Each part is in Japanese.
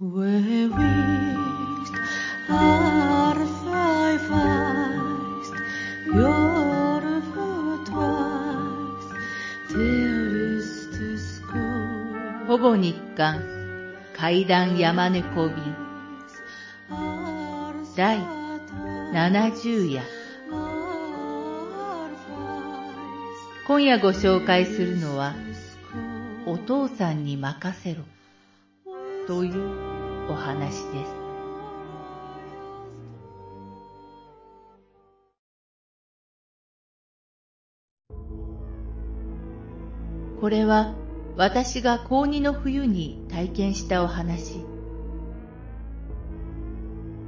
ほぼ日刊階段山猫瓶第70夜今夜ご紹介するのは「お父さんに任せろ」というお話です。これは私が高2の冬に体験したお話。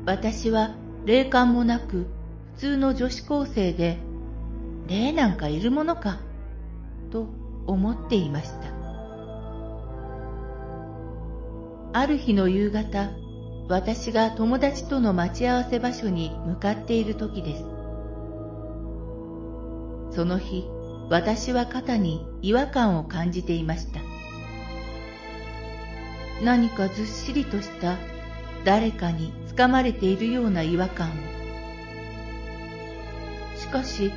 私は霊感もなく普通の女子高生で霊なんかいるものか？と思っていました。ある日の夕方、私が友達との待ち合わせ場所に向かっている時です。その日、私は肩に違和感を感じていました。何かずっしりとした誰かに掴まれているような違和感を。しかし、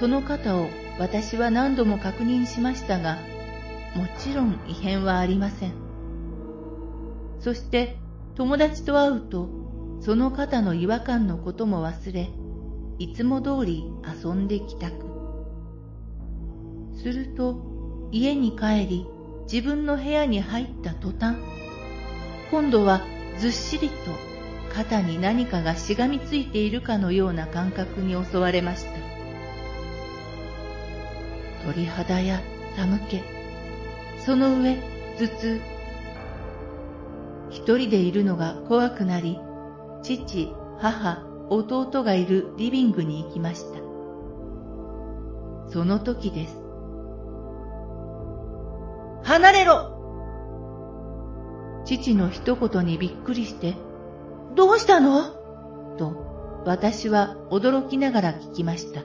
その肩を私は何度も確認しましたが、もちろん異変はありません。そして友達と会うと、その肩の違和感のことも忘れ、いつも通り遊んで帰宅。すると、家に帰り、自分の部屋に入った途端、今度はずっしりと肩に何かがしがみついているかのような感覚に襲われました。鳥肌や寒気、その上頭痛。一人でいるのが怖くなり、父、母、弟がいるリビングに行きました。その時です。離れろ父の一言にびっくりして、どうしたの？と私は驚きながら聞きました。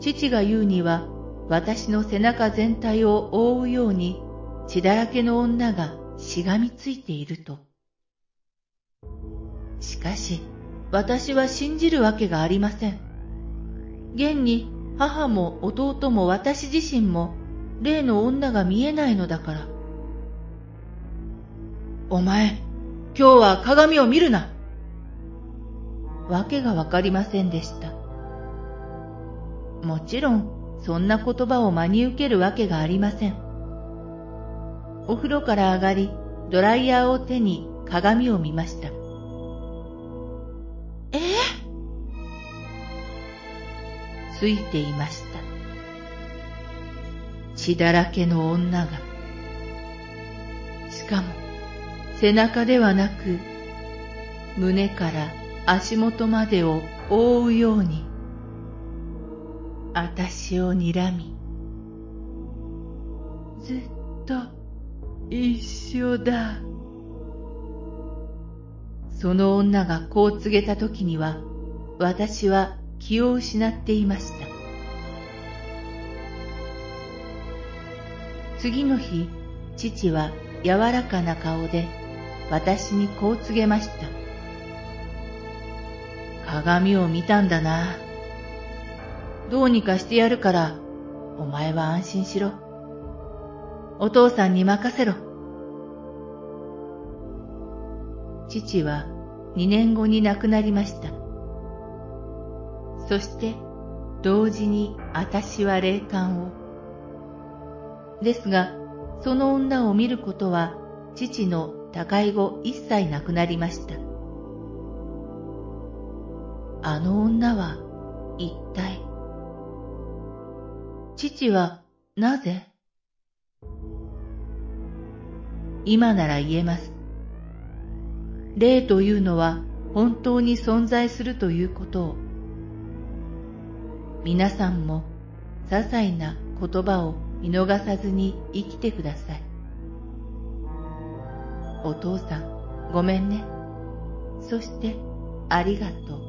父が言うには、私の背中全体を覆うように血だらけの女がしがみついていると。しかし、私は信じるわけがありません。現に母も弟も私自身も例の女が見えないのだから。お前、今日は鏡を見るな。わけがわかりませんでした。もちろん、そんな言葉を真に受けるわけがありません。お風呂から上がり、ドライヤーを手に鏡を見ました。えついていました。血だらけの女が。しかも、背中ではなく、胸から足元までを覆うように、あたしを睨み、ずっと一緒だ。その女がこう告げた時には、私は気を失っていました。次の日、父は柔らかな顔で私にこう告げました。鏡を見たんだな。どうにかしてやるから、お前は安心しろ。お父さんに任せろ。父は二年後に亡くなりました。そして同時に私は霊感を。ですが、その女を見ることは父の他界後一切なくなりました。あの女は一体、父はなぜ？今なら言えます。霊というのは本当に存在するということを。皆さんも些細な言葉を見逃さずに生きてください。お父さん、ごめんね。そして、ありがとう。